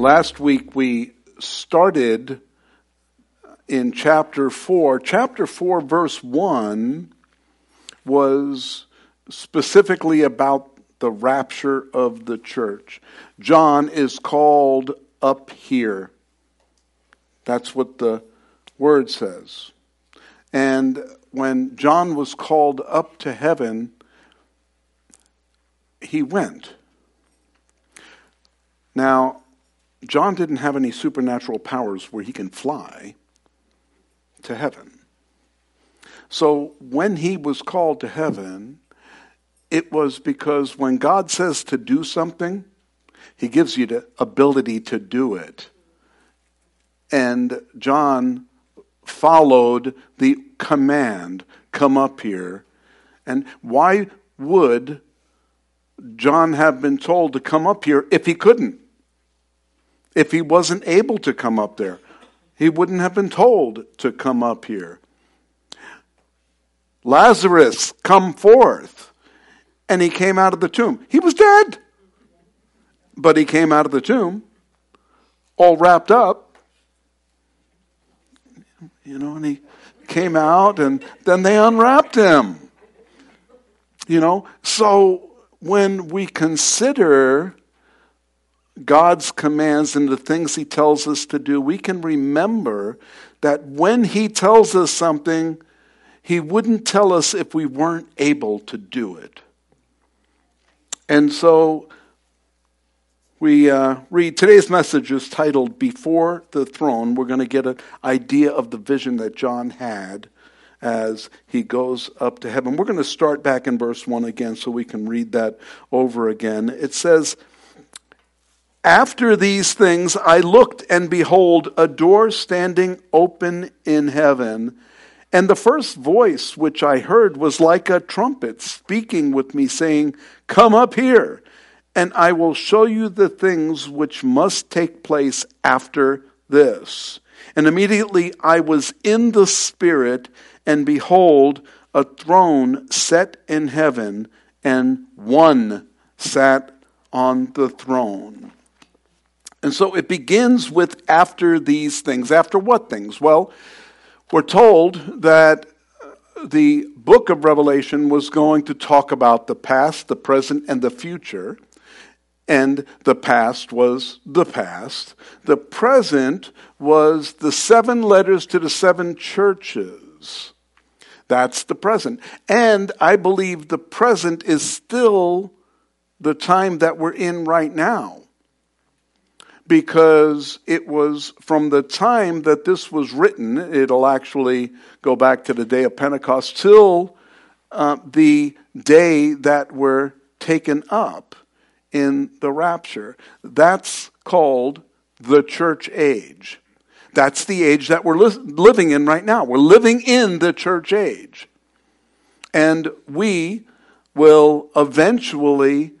Last week we started in chapter 4. Chapter 4, verse 1 was specifically about the rapture of the church. John is called up here. That's what the word says. And when John was called up to heaven, he went. Now, John didn't have any supernatural powers where he can fly to heaven. So when he was called to heaven, it was because when God says to do something, he gives you the ability to do it. And John followed the command come up here. And why would John have been told to come up here if he couldn't? If he wasn't able to come up there. He wouldn't have been told to come up here. Lazarus, come forth. And he came out of the tomb. He was dead. But he came out of the tomb, all wrapped up. You know, and he came out, and then they unwrapped him. You know, so when we consider God's commands and the things He tells us to do, we can remember that when He tells us something, He wouldn't tell us if we weren't able to do it. And so we uh, read today's message is titled Before the Throne. We're going to get an idea of the vision that John had as he goes up to heaven. We're going to start back in verse 1 again so we can read that over again. It says, after these things, I looked, and behold, a door standing open in heaven. And the first voice which I heard was like a trumpet speaking with me, saying, Come up here, and I will show you the things which must take place after this. And immediately I was in the Spirit, and behold, a throne set in heaven, and one sat on the throne. And so it begins with after these things. After what things? Well, we're told that the book of Revelation was going to talk about the past, the present, and the future. And the past was the past. The present was the seven letters to the seven churches. That's the present. And I believe the present is still the time that we're in right now because it was from the time that this was written, it'll actually go back to the day of Pentecost, till uh, the day that we're taken up in the rapture. That's called the church age. That's the age that we're li- living in right now. We're living in the church age. And we will eventually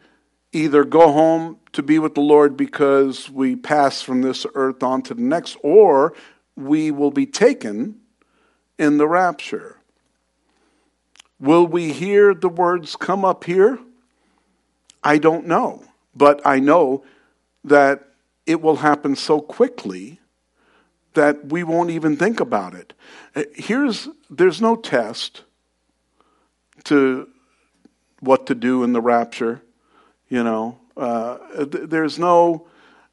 either go home to be with the Lord because we pass from this earth on to the next, or we will be taken in the rapture. Will we hear the words come up here? I don't know. But I know that it will happen so quickly that we won't even think about it. Uh, here's there's no test to what to do in the rapture, you know. Uh, there's no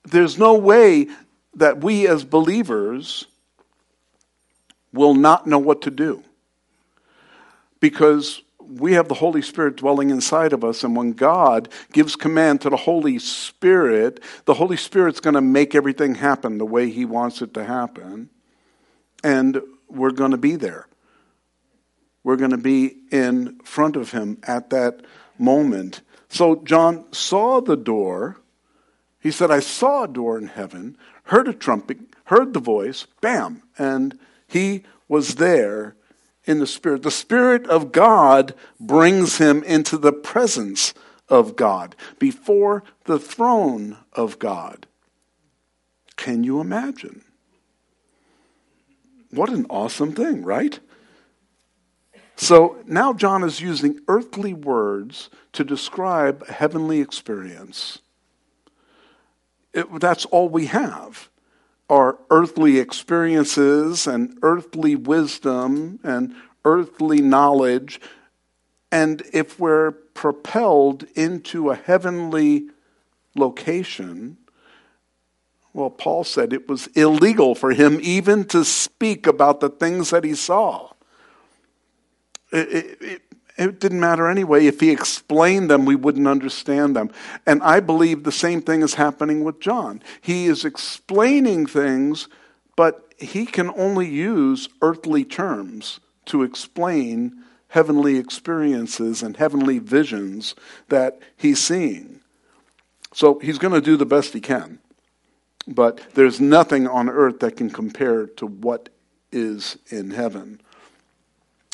there's no way that we as believers will not know what to do because we have the Holy Spirit dwelling inside of us, and when God gives command to the Holy Spirit, the Holy Spirit's going to make everything happen the way He wants it to happen, and we're going to be there. We're going to be in front of Him at that moment. So John saw the door. He said, I saw a door in heaven, heard a trumpet, heard the voice, bam, and he was there in the Spirit. The Spirit of God brings him into the presence of God, before the throne of God. Can you imagine? What an awesome thing, right? So now John is using earthly words to describe a heavenly experience. it, that's all we have are earthly experiences and earthly wisdom and earthly knowledge. And if we're propelled into a heavenly location, well, Paul said it was illegal for him even to speak about the things that he saw. It, it, it, didn't matter anyway. If he explained them, we wouldn't understand them. And I believe the same thing is happening with John. He is explaining things, but he can only use earthly terms to explain heavenly experiences and heavenly visions that he's seeing. So he's going to do the best he can. But there's nothing on earth that can compare to what is in heaven.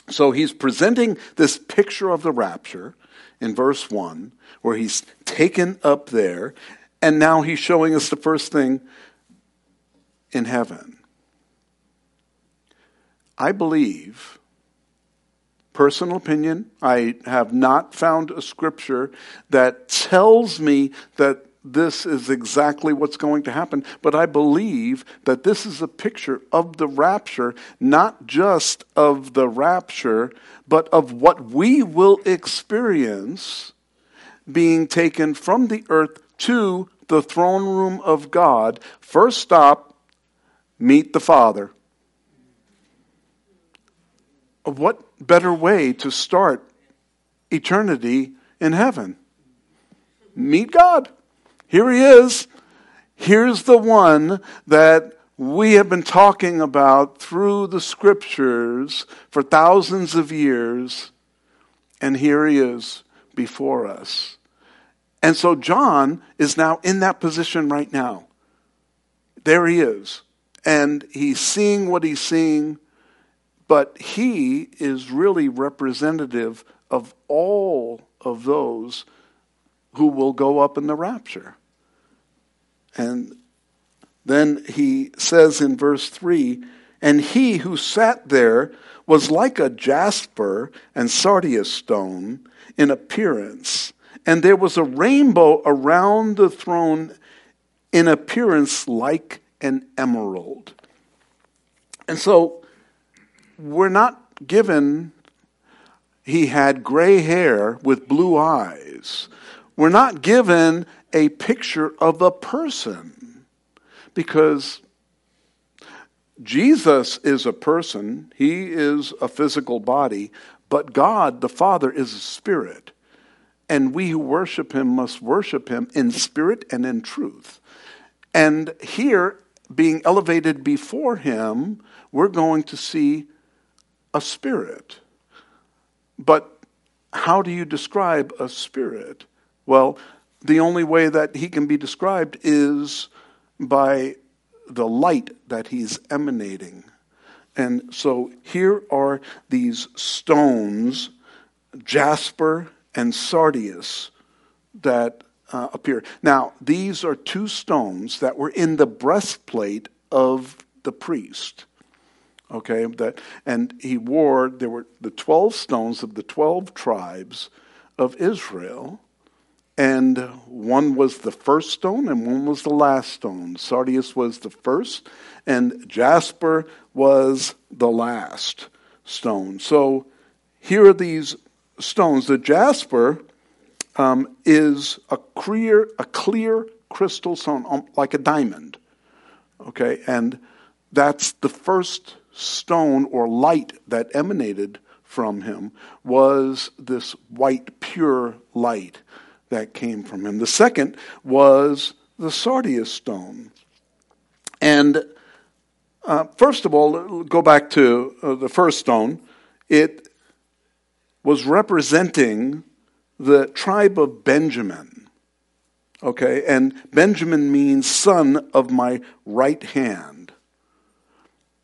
So he's presenting this picture of the rapture in verse 1, where he's taken up there, and now he's showing us the first thing in heaven. I believe, personal opinion, I have not found a scripture that tells me that this is exactly what's going to happen. But I believe that this is a picture of the rapture, not just of the rapture, but of what we will experience being taken from the earth to the throne room of God. First stop, meet the Father. What better way to start eternity in heaven? Meet God. Here he is. Here's the one that we have been talking about through the scriptures for thousands of years. And here he is before us. And so John is now in that position right now. There he is. And he's seeing what he's seeing, but he is really representative of all of those who will go up in the rapture. And then he says in verse 3 And he who sat there was like a jasper and sardius stone in appearance, and there was a rainbow around the throne in appearance like an emerald. And so we're not given he had gray hair with blue eyes. We're not given a picture of a person because Jesus is a person, he is a physical body, but God the Father is a spirit. And we who worship him must worship him in spirit and in truth. And here, being elevated before him, we're going to see a spirit. But how do you describe a spirit? Well, the only way that he can be described is by the light that he's emanating. And so here are these stones, jasper and sardius, that uh, appear. Now, these are two stones that were in the breastplate of the priest. Okay, that and he wore there were the 12 stones of the 12 tribes of Israel and one was the first stone and one was the last stone. Sardius was the first, and jasper was the last stone. So here are these stones. The jasper um, is a clear, a clear crystal stone, um, like a diamond. Okay, and that's the first stone or light that emanated from him was this white, pure light that came from him. The second was the sardius stone. And uh, first of all, go back to uh, the first stone. It was representing the tribe of Benjamin. Okay, and Benjamin means son of my right hand.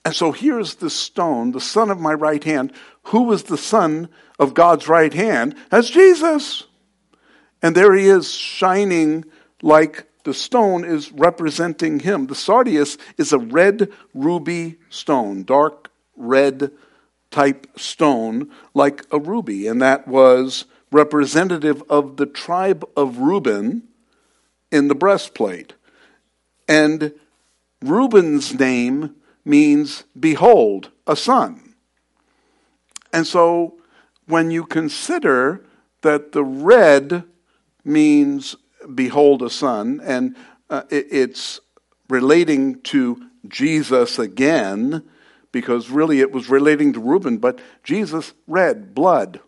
And so here's the stone, the son of my right hand. Who was the son of God's right hand? That's Jesus. And there he is shining like the stone is representing him. The sardius is a red ruby stone, dark red type stone, like a ruby. And that was representative of the tribe of Reuben in the breastplate. And Reuben's name means behold, a son. And so when you consider that the red means behold a son, and uh, it, it's relating to Jesus again, because really it was relating to Reuben, but Jesus, red, blood.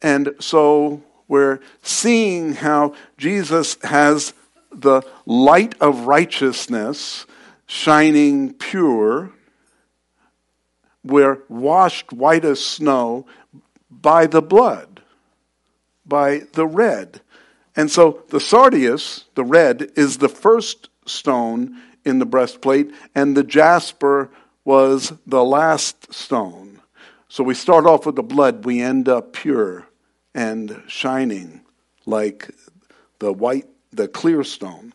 And so we're seeing how Jesus has the light of righteousness shining pure. We're washed white as snow by the blood, by the red. And so the sardius, the red, is the first stone in the breastplate, and the jasper was the last stone. So we start off with the blood, we end up pure and shining like the white, the clear stone.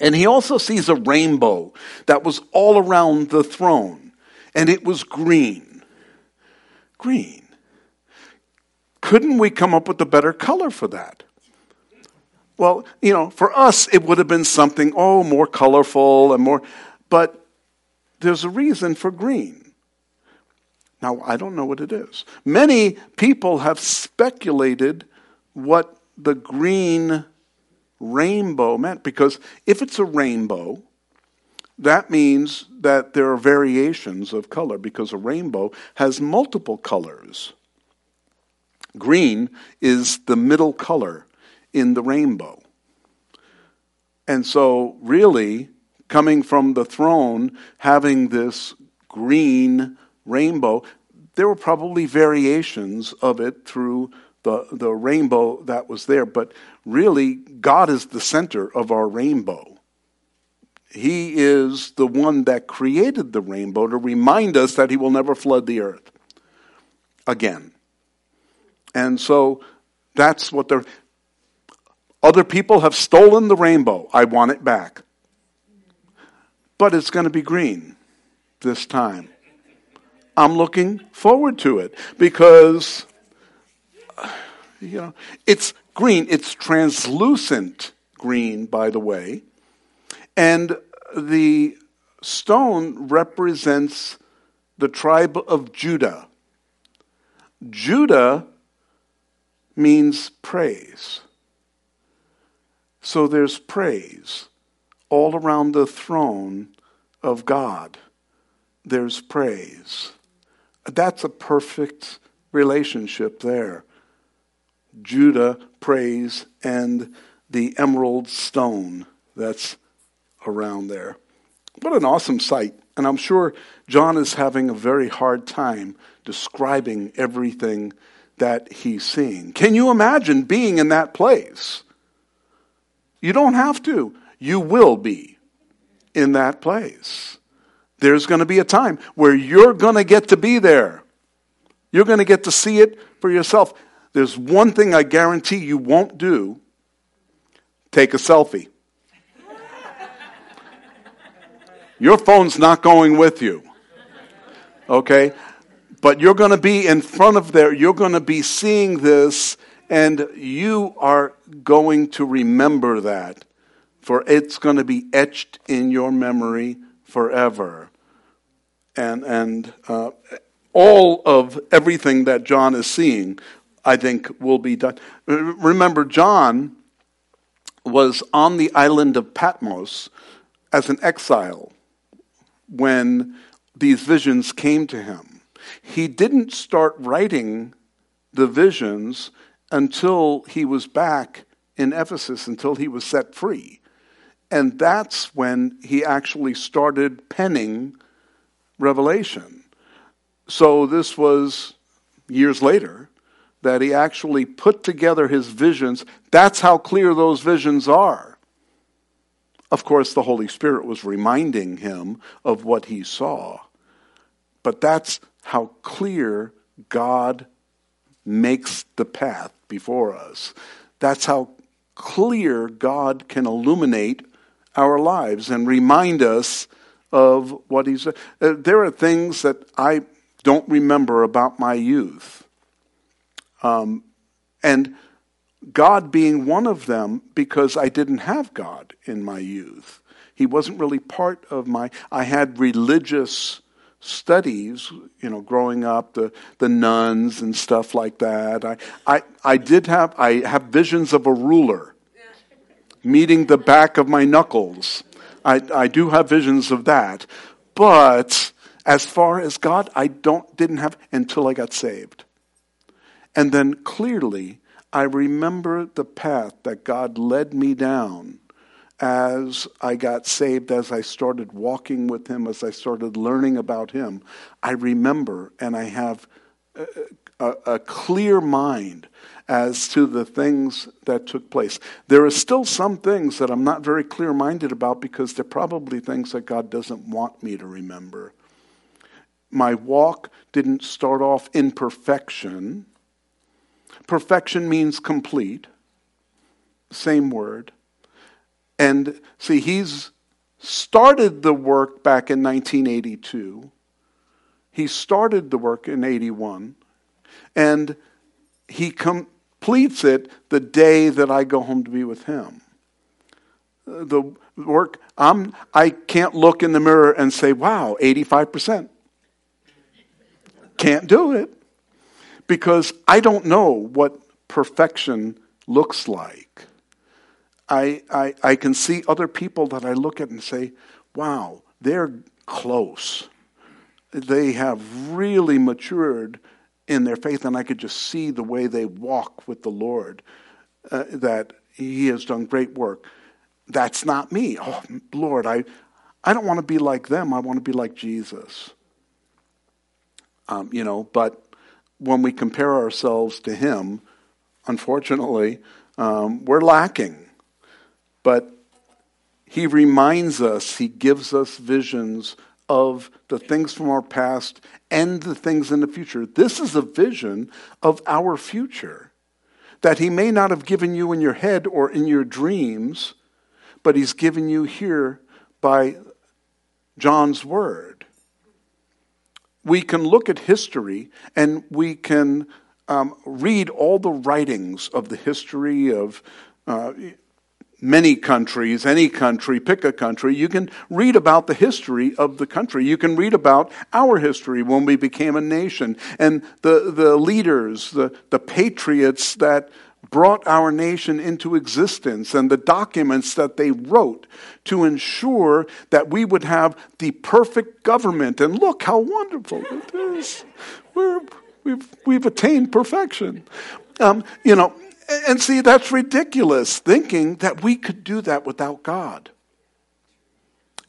And he also sees a rainbow that was all around the throne, and it was green. Green. Couldn't we come up with a better color for that? Well, you know, for us, it would have been something, oh, more colorful and more, but there's a reason for green. Now, I don't know what it is. Many people have speculated what the green rainbow meant because if it's a rainbow, that means that there are variations of color because a rainbow has multiple colors. Green is the middle color in the rainbow. And so, really, coming from the throne, having this green rainbow, there were probably variations of it through the, the rainbow that was there, but really, God is the center of our rainbow. He is the one that created the rainbow to remind us that He will never flood the earth again. And so that's what they're. Other people have stolen the rainbow. I want it back. But it's going to be green this time. I'm looking forward to it because, you know, it's green. It's translucent green, by the way. And the stone represents the tribe of Judah. Judah means praise. So there's praise all around the throne of God. There's praise. That's a perfect relationship there. Judah, praise, and the emerald stone that's around there. What an awesome sight. And I'm sure John is having a very hard time describing everything that he's seeing. Can you imagine being in that place? You don't have to. You will be in that place. There's going to be a time where you're going to get to be there. You're going to get to see it for yourself. There's one thing I guarantee you won't do take a selfie. Your phone's not going with you. Okay? But you're going to be in front of there. You're going to be seeing this and you are going to remember that, for it's going to be etched in your memory forever. And, and uh, all of everything that John is seeing, I think, will be done. Remember, John was on the island of Patmos as an exile when these visions came to him. He didn't start writing the visions until he was back in Ephesus, until he was set free. And that's when he actually started penning Revelation. So this was years later that he actually put together his visions. That's how clear those visions are. Of course, the Holy Spirit was reminding him of what he saw. But that's how clear God makes the path before us. That's how clear God can illuminate our lives and remind us of what He's. Uh, there are things that I don't remember about my youth. Um, and God being one of them because I didn't have God in my youth. he wasn't really part of my. I had religious studies, you know, growing up, the, the nuns and stuff like that. I, I, I did have, I have visions of a ruler meeting the back of my knuckles. I, I do have visions of that. But as far as God, I don't, didn't have until I got saved. And then clearly, I remember the path that God led me down as I got saved, as I started walking with Him, as I started learning about Him. I remember and I have a, a, clear mind as to the things that took place. There are still some things that I'm not very clear minded about because they're probably things that God doesn't want me to remember. My walk didn't start off in perfection. Perfection means complete, same word. And see, he's started the work back in 1982. He started the work in 81. And he completes it the day that I go home to be with him. The work, I'm, I can't look in the mirror and say, wow, 85%. Can't do it because I don't know what perfection looks like. I, I, I can see other people that I look at and say, wow, they're close. They have really matured in their faith, and I could just see the way they walk with the Lord, uh, that He has done great work. That's not me. Oh, Lord, I, I don't want to be like them. I want to be like Jesus. Um, you know, but when we compare ourselves to Him, unfortunately, um, we're lacking. But He reminds us, He gives us visions of the things from our past and the things in the future. This is a vision of our future that He may not have given you in your head or in your dreams, but He's given you here by John's Word. We can look at history and we can um, read all the writings of the history of uh, many countries, any country, pick a country, you can read about the history of the country. You can read about our history when we became a nation and the, the leaders, the, the patriots that brought our nation into existence and the documents that they wrote to ensure that we would have the perfect government. And look how wonderful it is. We're, we've, we've attained perfection. Um, you know, and see, that's ridiculous thinking that we could do that without God.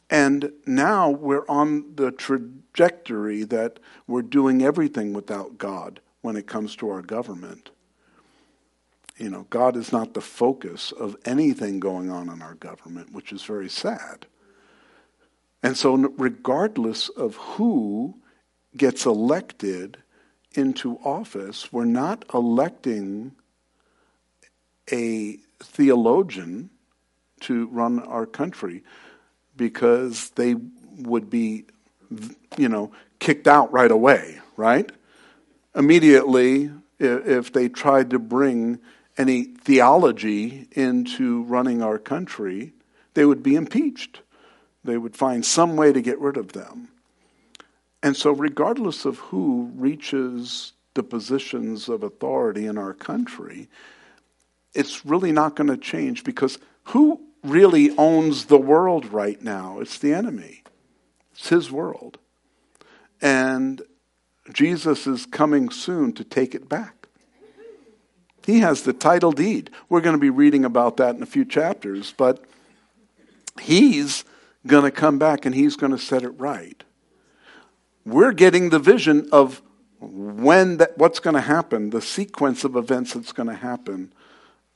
And now we're on the trajectory that we're doing everything without God when it comes to our government. You know, God is not the focus of anything going on in our government, which is very sad. And so, regardless of who gets elected into office, we're not electing a theologian to run our country because they would be, you know, kicked out right away, right? Immediately, if they tried to bring any theology into running our country, they would be impeached. They would find some way to get rid of them. And so, regardless of who reaches the positions of authority in our country, it's really not going to change because who really owns the world right now? It's the enemy, it's his world. And Jesus is coming soon to take it back. He has the title deed. We're going to be reading about that in a few chapters, but he's going to come back and he's going to set it right. We're getting the vision of when that, what's going to happen, the sequence of events that's going to happen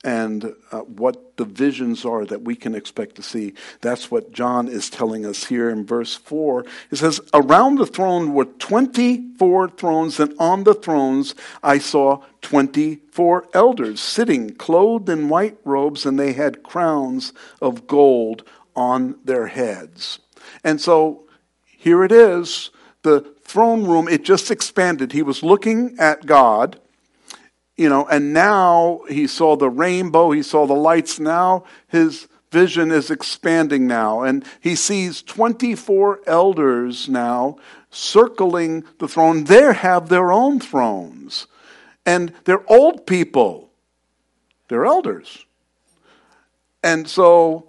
and uh, what the visions are that we can expect to see. That's what John is telling us here in verse 4. It says, Around the throne were 24 thrones, and on the thrones I saw 24 elders sitting, clothed in white robes, and they had crowns of gold on their heads. And so here it is the throne room, it just expanded. He was looking at God you know, and now he saw the rainbow, he saw the lights. Now his vision is expanding now, and he sees 24 elders now circling the throne. They have their own thrones, and they're old people, they're elders. And so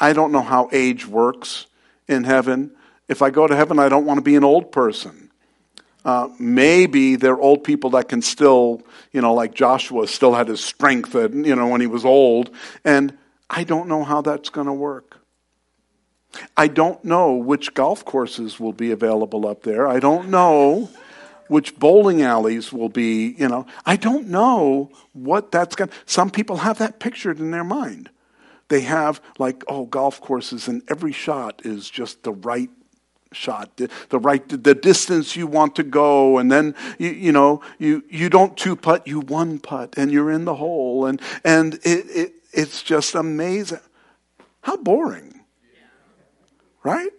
I don't know how age works in heaven. If I go to heaven, I don't want to be an old person. Uh, maybe they're old people that can still, you know, like Joshua still had his strength, you know, when he was old. And I don't know how that's going to work. I don't know which golf courses will be available up there. I don't know which bowling alleys will be, you know. I don't know what that's going to. Some people have that pictured in their mind. They have, like, oh, golf courses, and every shot is just the right shot, the, right, the distance you want to go, and then you, you know you you don't two putt, you one putt, and you're in the hole, and and it, it it's just amazing. How boring, right?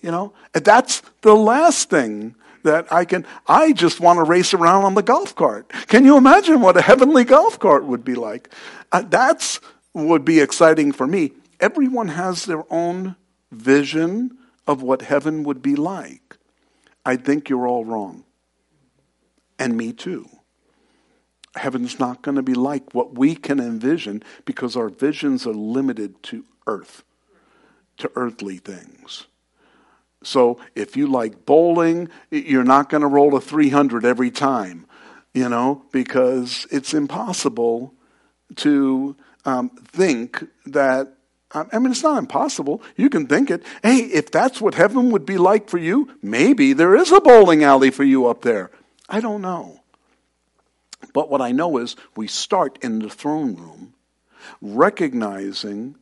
You know, that's the last thing that I can. I just want to race around on the golf cart. Can you imagine what a heavenly golf cart would be like? Uh, that's would be exciting for me. Everyone has their own vision of what heaven would be like, I think you're all wrong. And me too. Heaven's not going to be like what we can envision because our visions are limited to earth, to earthly things. So if you like bowling, you're not going to roll a 300 every time, you know, because it's impossible to um, think that I mean, it's not impossible. You can think it. Hey, if that's what heaven would be like for you, maybe there is a bowling alley for you up there. I don't know. But what I know is we start in the throne room recognizing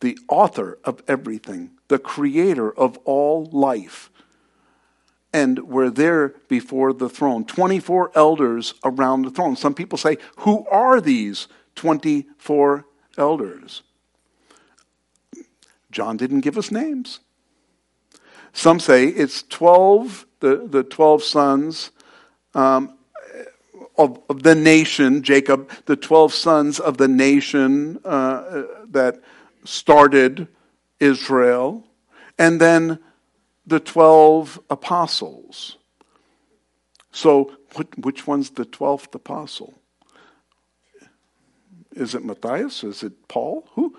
the author of everything, the creator of all life. And we're there before the throne. 24 elders around the throne. Some people say, Who are these 24 elders? John didn't give us names. Some say it's 12, the, the 12 sons um, of, of, the nation, Jacob, the 12 sons of the nation uh, that started Israel, and then the 12 apostles. So, which one's the 12th apostle? Is it Matthias? Is it Paul? Who?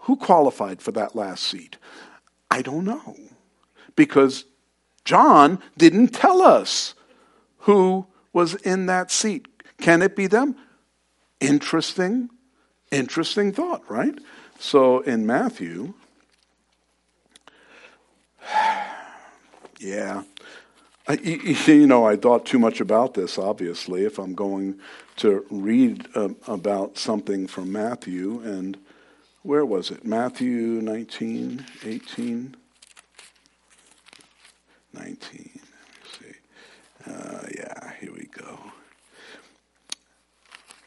Who qualified for that last seat? I don't know. Because John didn't tell us who was in that seat. Can it be them? Interesting, interesting thought, right? So in Matthew, yeah, I, you know, I thought too much about this, obviously, if I'm going to read uh, about something from Matthew. And where was it? Matthew 19, 18, 19. Let me see. Uh, yeah, here we go.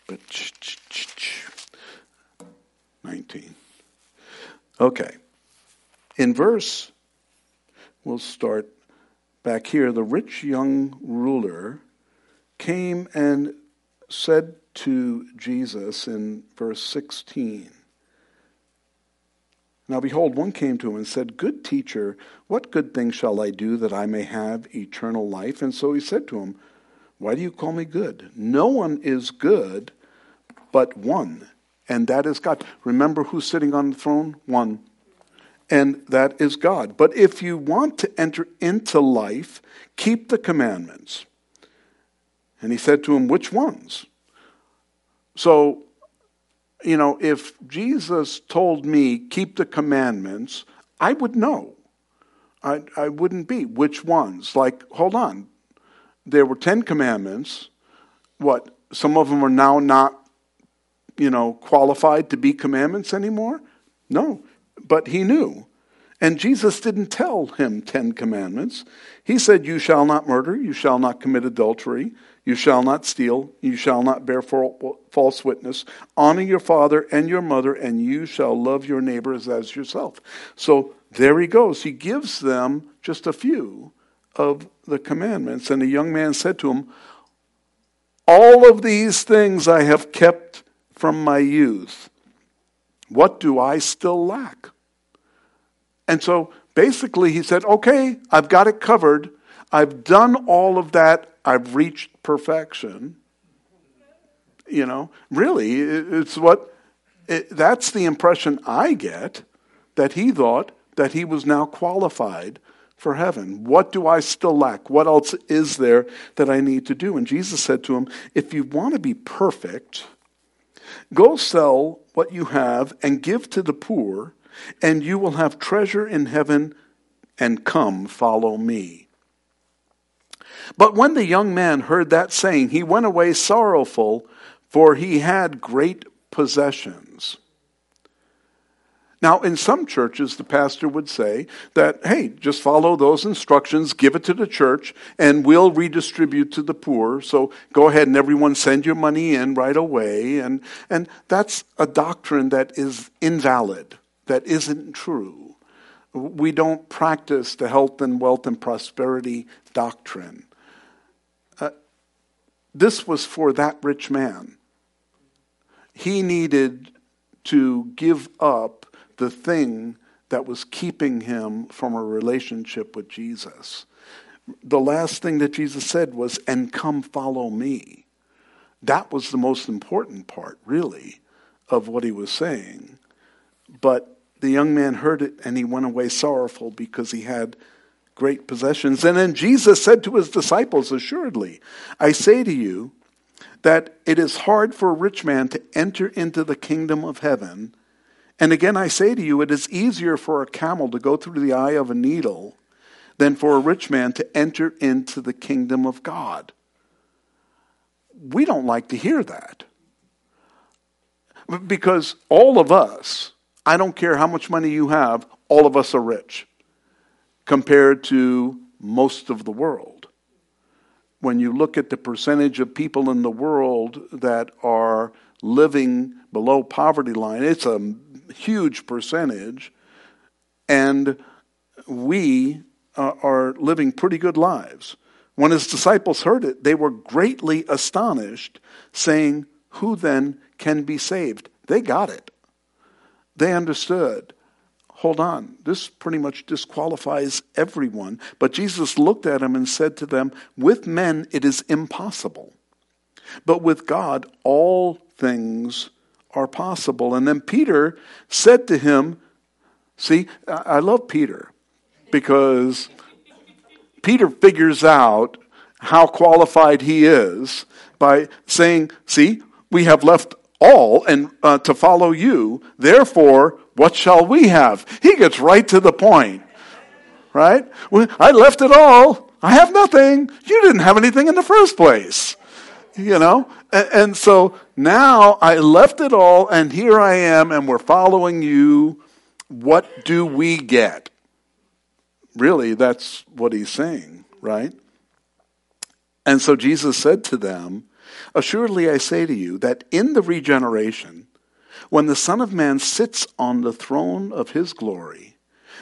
But 19. Okay. In verse, we'll start back here. The rich young ruler came and said to Jesus in verse 16, now behold, one came to him and said, Good teacher, what good thing shall I do that I may have eternal life? And so he said to him, Why do you call me good? No one is good but one, and that is God. Remember who's sitting on the throne? One. And that is God. But if you want to enter into life, keep the commandments. And he said to him, Which ones? So you know, if Jesus told me, keep the commandments, I would know. I, I wouldn't be. Which ones? Like, hold on. There were 10 commandments. What? Some of them are now not, you know, qualified to be commandments anymore? No. But he knew. And Jesus didn't tell him 10 commandments. He said, You shall not murder, you shall not commit adultery, you shall not steal. You shall not bear false witness. Honor your father and your mother, and you shall love your neighbors as yourself. So there he goes. He gives them just a few of the commandments. And the young man said to him, All of these things I have kept from my youth. What do I still lack? And so basically, he said, Okay, I've got it covered. I've done all of that. I've reached perfection. You know, really, it's what it, that's the impression I get that he thought that he was now qualified for heaven. What do I still lack? What else is there that I need to do? And Jesus said to him, If you want to be perfect, go sell what you have and give to the poor, and you will have treasure in heaven, and come follow me. But when the young man heard that saying, he went away sorrowful, for he had great possessions. Now, in some churches, the pastor would say that, hey, just follow those instructions, give it to the church, and we'll redistribute to the poor. So go ahead and everyone send your money in right away. And, and that's a doctrine that is invalid, that isn't true. We don't practice the health and wealth and prosperity doctrine. Uh, this was for that rich man. He needed to give up the thing that was keeping him from a relationship with Jesus. The last thing that Jesus said was, and come follow me. That was the most important part, really, of what he was saying. But the young man heard it and he went away sorrowful because he had great possessions. And then Jesus said to his disciples, Assuredly, I say to you that it is hard for a rich man to enter into the kingdom of heaven. And again, I say to you, it is easier for a camel to go through the eye of a needle than for a rich man to enter into the kingdom of God. We don't like to hear that. Because all of us, I don't care how much money you have, all of us are rich compared to most of the world. When you look at the percentage of people in the world that are living below poverty line, it's a huge percentage, and we uh, are living pretty good lives. When his disciples heard it, they were greatly astonished, saying, Who then can be saved? They got it. They understood. Hold on, this pretty much disqualifies everyone. But Jesus looked at him and said to them, With men it is impossible, but with God all things are possible. And then Peter said to him, See, I love Peter because Peter figures out how qualified he is by saying, See, we have left all and uh, to follow you. Therefore, what shall we have? He gets right to the point. Right? Well, I left it all. I have nothing. You didn't have anything in the first place you know? And, and, so now I left it all, and here I am, and we're following you. What do we get? Really, that's what he's saying, right? And so Jesus said to them, Assuredly I say to you that in the regeneration, when the Son of Man sits on the throne of his glory,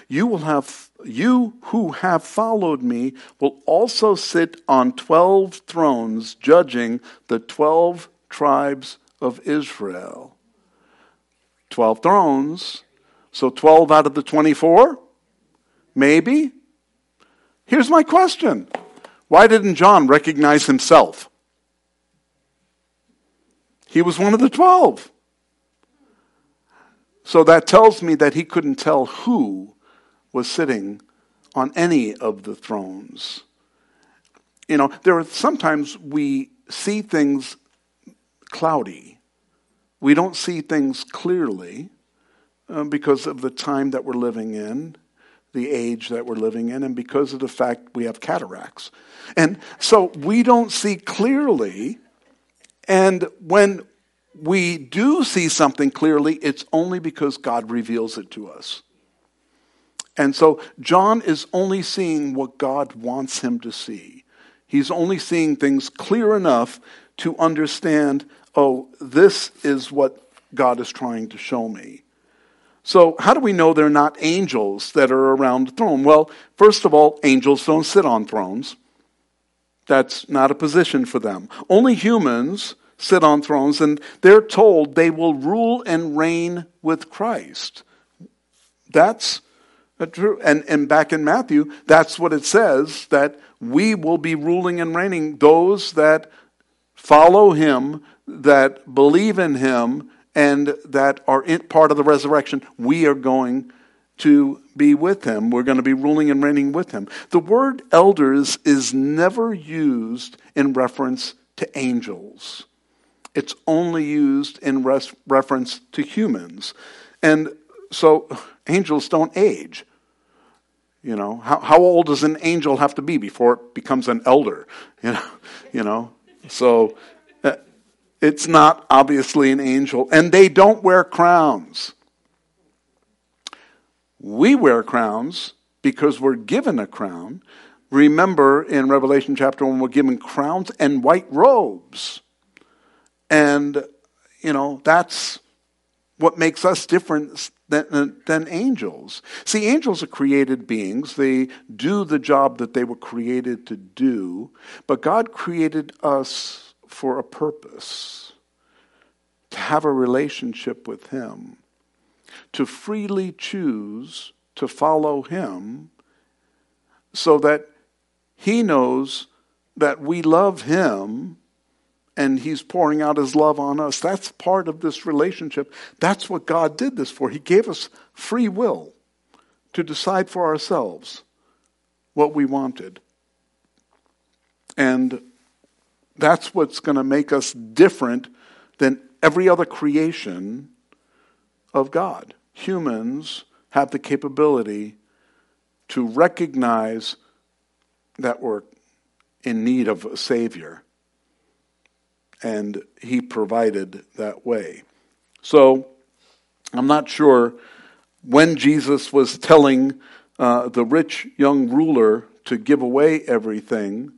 you will have you who have followed me will also sit on 12 thrones judging the 12 tribes of Israel. 12 thrones. So 12 out of the 24? Maybe. Here's my question Why didn't John recognize himself? He was one of the 12. So that tells me that he couldn't tell who was sitting on any of the thrones. You know, there are sometimes we see things cloudy. We don't see things clearly uh, because of the time that we're living in, the age that we're living in, and because of the fact we have cataracts. And so we don't see clearly. And when we do see something clearly, it's only because God reveals it to us. And so John is only seeing what God wants him to see. He's only seeing things clear enough to understand, oh, this is what God is trying to show me. So, how do we know they're not angels that are around the throne? Well, first of all, angels don't sit on thrones. That's not a position for them. Only humans sit on thrones, and they're told they will rule and reign with Christ. That's true. And, and back in Matthew, that's what it says that we will be ruling and reigning. Those that follow him, that believe in him, and that are part of the resurrection, we are going to be with him. We're going to be ruling and reigning with him. The word elders is never used in reference to angels. It's only used in res- reference to humans. And so angels don't age. You know, how, how old does an angel have to be before it becomes an elder? You know, you know? so uh, it's not obviously an angel. And they don't wear crowns. We wear crowns because we're given a crown. Remember in Revelation chapter 1, we're given crowns and white robes. And, you know, that's what makes us different than, than angels. See, angels are created beings. They do the job that they were created to do, but God created us for a purpose to have a relationship with Him, to freely choose to follow Him so that He knows that we love Him and he's pouring out his love on us. That's part of this relationship. That's what God did this for. He gave us free will to decide for ourselves what we wanted. And that's what's going to make us different than every other creation of God. Humans have the capability to recognize that we're in need of a Savior and he provided that way. So I'm not sure when Jesus was telling uh, the rich young ruler to give away everything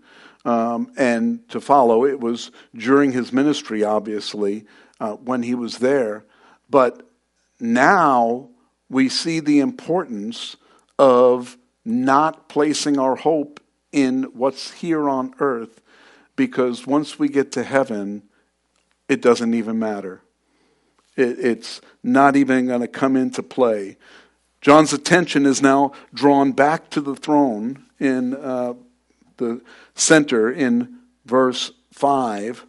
um, and to follow. It was during his ministry, obviously, uh, when he was there. But now we see the importance of not placing our hope in what's here on earth because once we get to heaven, it doesn't even matter. It, it's not even going to come into play. John's attention is now drawn back to the throne in uh, the center in verse 5.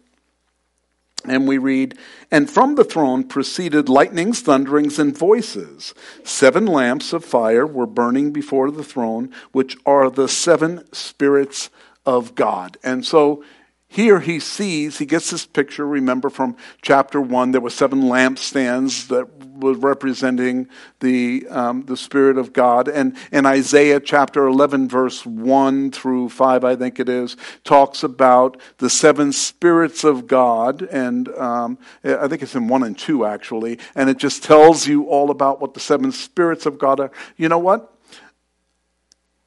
And we read, And from the throne proceeded lightnings, thunderings, and voices. Seven lamps of fire were burning before the throne, which are the seven spirits of God. And so here he sees, he gets this picture, remember from chapter 1, there were seven lampstands that were representing the, um, the Spirit of God. And in Isaiah chapter 11, verse 1 through 5, I think it is, talks about the seven spirits of God. And um, I think it's in 1 and 2, actually. And it just tells you all about what the seven spirits of God are. You know what?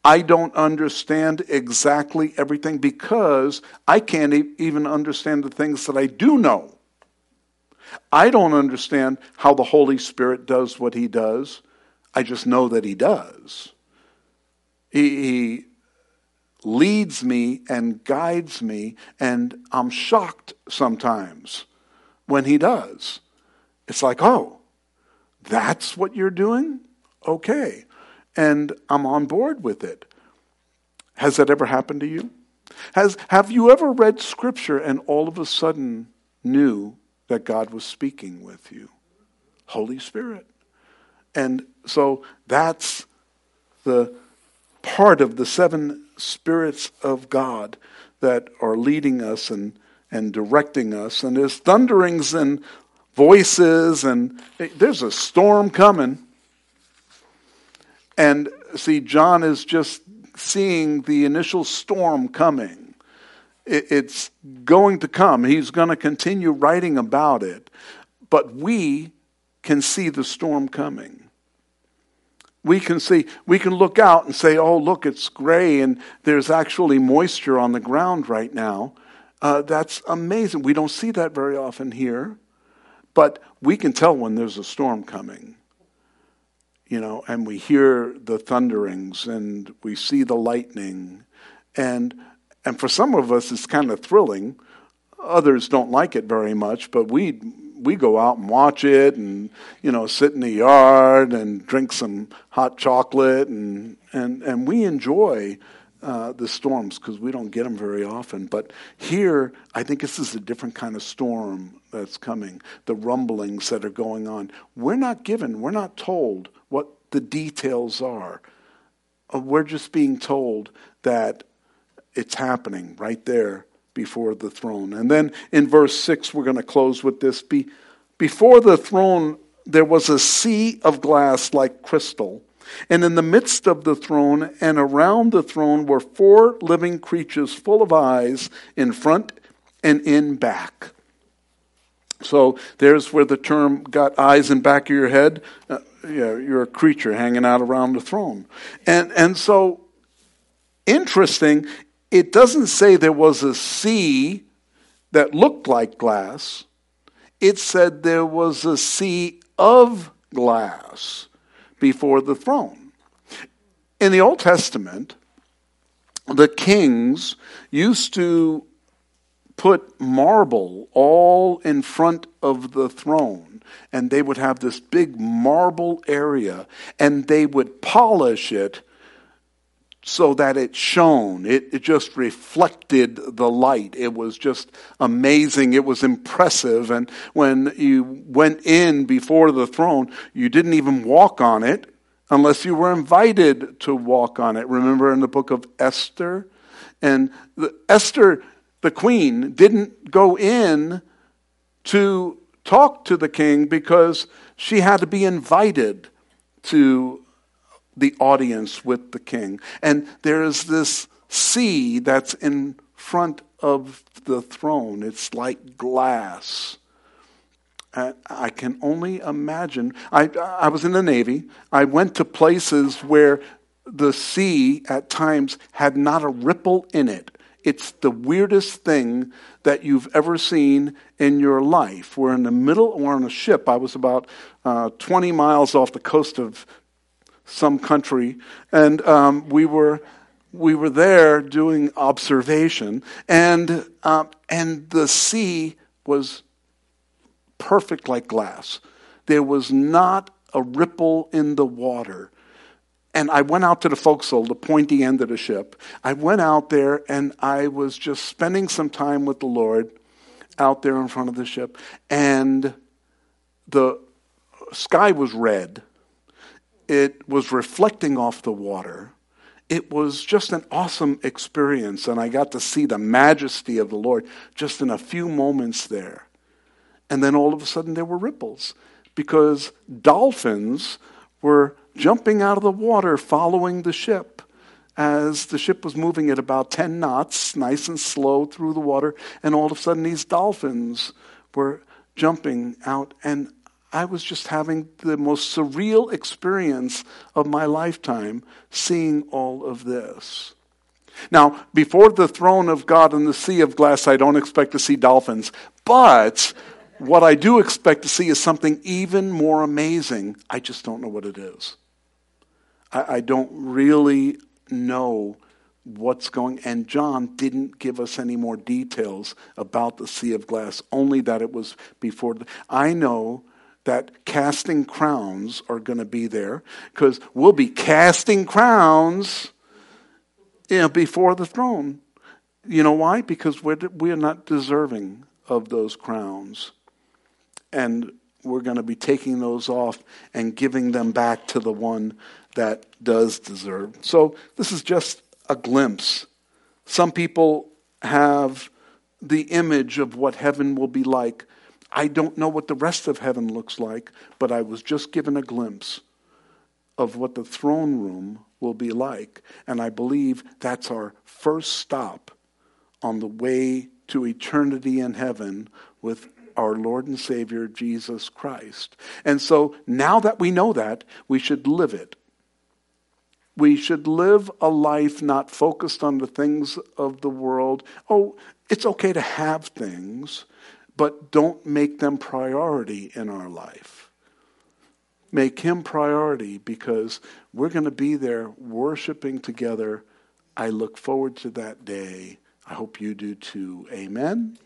I don't understand exactly everything because I can't even understand the things that I do know. I don't understand how the Holy Spirit does what he does. I just know that he does. He, he leads me and guides me, and I'm shocked sometimes when he does. It's like, oh, that's what you're doing? Okay and I'm on board with it. Has that ever happened to you? Has, have you ever read Scripture and all of a sudden knew that God was speaking with you? Holy Spirit. And so that's the part of the seven spirits of God that are leading us and, and directing us. And there's thunderings and voices, and eh, there's a storm coming. And see, John is just seeing the initial storm coming. It's going to come. He's going to continue writing about it. But we can see the storm coming. We can see, we can look out and say, oh, look, it's gray and there's actually moisture on the ground right now. Uh, that's amazing. We don't see that very often here. But we can tell when there's a storm coming you know, and we hear the thunderings and we see the lightning. And, and for some of us, it's kind of thrilling. others don't like it very much, but we we go out and watch it and you know sit in the yard and drink some hot chocolate and and and we enjoy uh, the storms because we don't get them very often. But here, I think this is a different kind of storm that's coming. The rumblings that are going on. We're not given. We're not told what the details are. Uh, we're just being told that it's happening right there before the throne. And then in verse 6, we're going to close with this. Be, before the throne, there was a sea of glass like crystal. And in the midst of the throne and around the throne were four living creatures full of eyes in front and in back. So there's where the term got eyes in back of your head. Uh, yeah, you're a creature hanging out around the throne. And, and so, interesting, it doesn't say there was a sea that looked like glass. It said there was a sea of glass before the throne. In the Old Testament, the kings used to put marble all in front of the throne, and they would have this big marble area, and they would polish it so that it shone. It, it, just reflected the light. It was just amazing. It was impressive. And when you went in before the throne, you didn't even walk on it unless you were invited to walk on it. Remember in the book of Esther? And the, Esther, the queen, didn't go in to talk to the king because she had to be invited to the audience with the king. And there is this sea that's in front of the throne. It's like glass. I can only imagine. I, I was in the Navy. I went to places where the sea at times had not a ripple in it. It's the weirdest thing that you've ever seen in your life. We're in the middle, we're on a ship. I was about uh, 20 miles off the coast of some country, and um, we were we were there doing observation, and um, and the sea was perfect like glass. There was not a ripple in the water. And I went out to the forecastle, the pointy end of the ship. I went out there and I was just spending some time with the Lord out there in front of the ship. And the sky was red it was reflecting off the water. It was just an awesome experience, and I got to see the majesty of the Lord just in a few moments there. And then all of a sudden there were ripples because dolphins were jumping out of the water following the ship as the ship was moving at about 10 knots, nice and slow through the water, and all of a sudden these dolphins were jumping out. And I was just having the most surreal experience of my lifetime seeing all of this. Now, before the throne of God and the sea of glass, I don't expect to see dolphins. But what I do expect to see is something even more amazing. I just don't know what it is. I, I don't really know what's going and John didn't give us any more details about the sea of glass, only that it was before the, I know that casting crowns are going to be there because we'll be casting crowns you know, before the throne. You know why? Because we're, we're not deserving of those crowns. And we're going to be taking those off and giving them back to the one that does deserve. So this is just a glimpse. Some people have the image of what heaven will be like I don't know what the rest of heaven looks like, but I was just given a glimpse of what the throne room will be like. And I believe that's our first stop on the way to eternity in heaven with our Lord and Savior Jesus Christ. And so now that we know that, we should live it. We should live a life not focused on the things of the world. Oh, it's okay to have things, but don't make them priority in our life. Make Him priority because we're going to be there worshiping together. I look forward to that day. I hope you do too. Amen.